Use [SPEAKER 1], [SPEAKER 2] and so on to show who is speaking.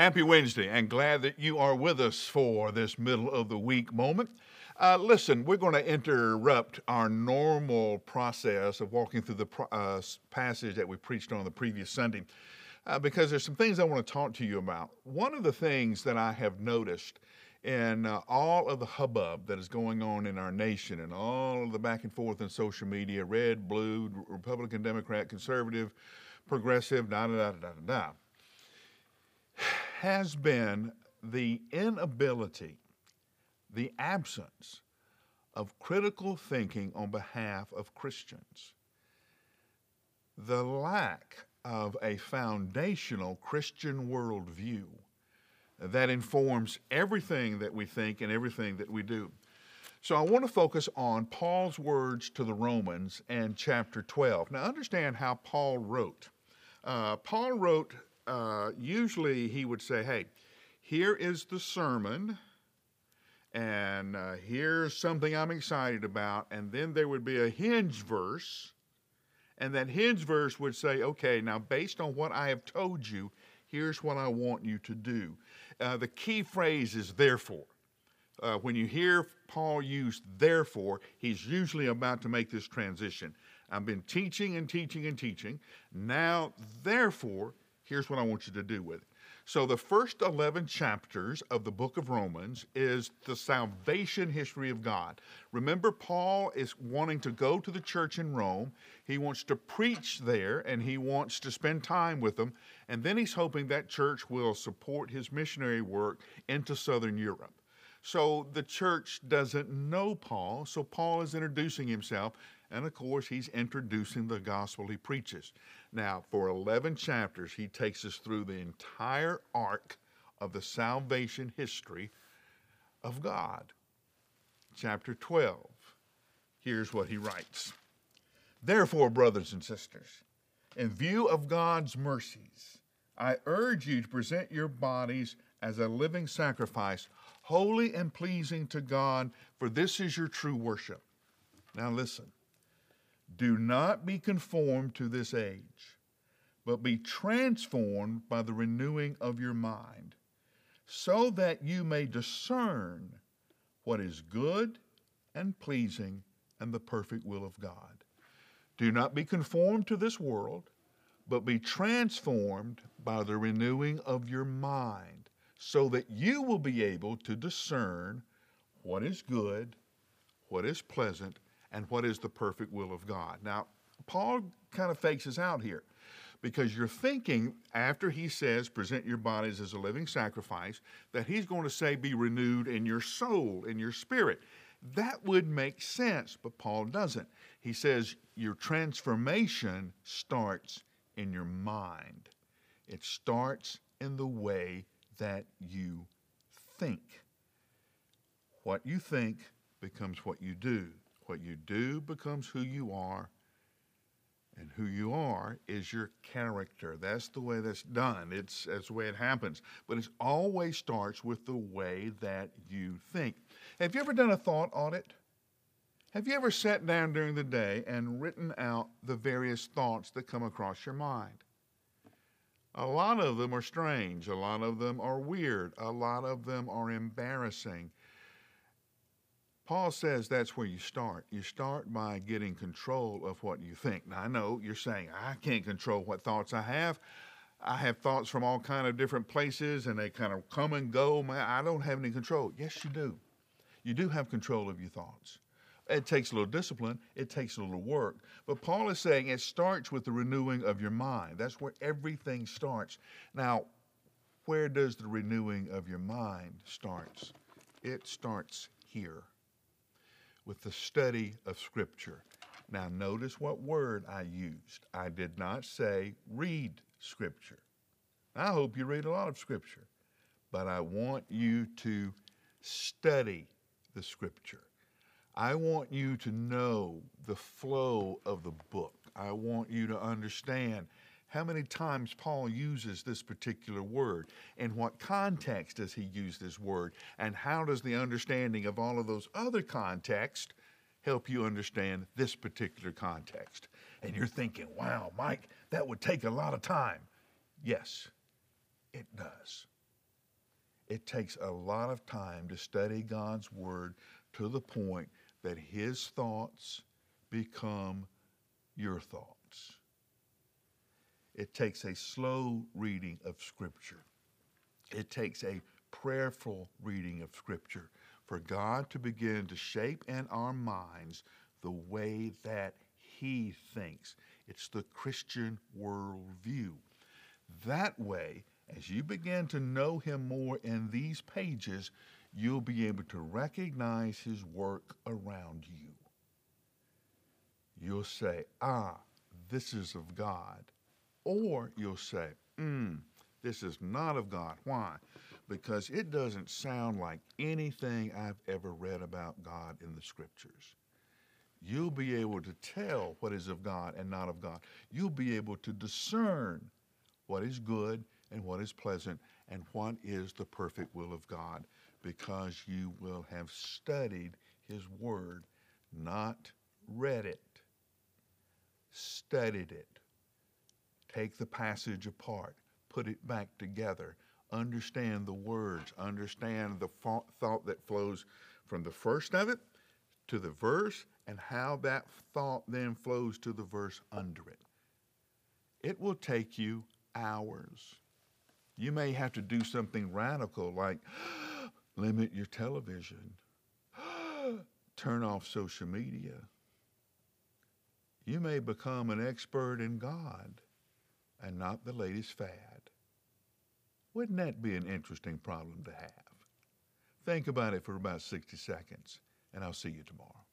[SPEAKER 1] Happy Wednesday, and glad that you are with us for this middle of the week moment. Uh, listen, we're going to interrupt our normal process of walking through the uh, passage that we preached on the previous Sunday uh, because there's some things I want to talk to you about. One of the things that I have noticed in uh, all of the hubbub that is going on in our nation and all of the back and forth in social media red, blue, Republican, Democrat, conservative, progressive, da da da da da da has been the inability, the absence of critical thinking on behalf of Christians, the lack of a foundational Christian worldview that informs everything that we think and everything that we do. So I want to focus on Paul's words to the Romans and chapter 12. Now, understand how Paul wrote. Uh, Paul wrote uh, usually he would say, hey, here is the sermon, and uh, here's something I'm excited about. And then there would be a hinge verse, and that hinge verse would say, okay, now based on what I have told you, here's what I want you to do. Uh, the key phrase is therefore. Uh, when you hear Paul use therefore, he's usually about to make this transition. I've been teaching and teaching and teaching. Now, therefore, Here's what I want you to do with it. So, the first 11 chapters of the book of Romans is the salvation history of God. Remember, Paul is wanting to go to the church in Rome. He wants to preach there and he wants to spend time with them. And then he's hoping that church will support his missionary work into southern Europe. So, the church doesn't know Paul, so Paul is introducing himself. And of course, he's introducing the gospel he preaches. Now, for 11 chapters, he takes us through the entire arc of the salvation history of God. Chapter 12, here's what he writes Therefore, brothers and sisters, in view of God's mercies, I urge you to present your bodies as a living sacrifice, holy and pleasing to God, for this is your true worship. Now, listen. Do not be conformed to this age, but be transformed by the renewing of your mind, so that you may discern what is good and pleasing and the perfect will of God. Do not be conformed to this world, but be transformed by the renewing of your mind, so that you will be able to discern what is good, what is pleasant, and what is the perfect will of God. Now, Paul kind of fakes us out here because you're thinking after he says present your bodies as a living sacrifice that he's going to say be renewed in your soul in your spirit. That would make sense but paul doesn't. He says your transformation starts in your mind. It starts in the way that you think. What you think becomes what you do what you do becomes who you are, and who you are is your character. That's the way that's done. It's that's the way it happens. But it always starts with the way that you think. Have you ever done a thought audit? Have you ever sat down during the day and written out the various thoughts that come across your mind? A lot of them are strange. A lot of them are weird. A lot of them are embarrassing. Paul says that's where you start. You start by getting control of what you think. Now I know you're saying I can't control what thoughts I have. I have thoughts from all kind of different places and they kind of come and go. I don't have any control. Yes, you do. You do have control of your thoughts. It takes a little discipline, it takes a little work. But Paul is saying it starts with the renewing of your mind. That's where everything starts. Now, where does the renewing of your mind starts? It starts here with the study of Scripture. Now, notice what word I used. I did not say read Scripture. I hope you read a lot of Scripture, but I want you to study the Scripture. I want you to know the flow of the book. I want you to understand how many times Paul uses this particular word, in what context does he use this word, and how does the understanding of all of those other contexts help you understand this particular context? And you're thinking, wow, Mike, that would take a lot of time. Yes, it does. It takes a lot of time to study God's Word to the point that His thoughts become your thoughts. It takes a slow reading of Scripture. It takes a prayerful reading of Scripture for God to begin to shape in our minds the way that He thinks. It's the Christian worldview. That way, as you begin to know Him more in these pages, you'll be able to recognize His work around you. You'll say, ah, this is of God. Or you'll say, hmm, this is not of God. Why? Because it doesn't sound like anything I've ever read about God in the scriptures. You'll be able to tell what is of God and not of God. You'll be able to discern what is good and what is pleasant and what is the perfect will of God because you will have studied His Word, not read it, studied it. Take the passage apart, put it back together, understand the words, understand the thought that flows from the first of it to the verse, and how that thought then flows to the verse under it. It will take you hours. You may have to do something radical like limit your television, turn off social media. You may become an expert in God and not the latest fad. Wouldn't that be an interesting problem to have? Think about it for about 60 seconds, and I'll see you tomorrow.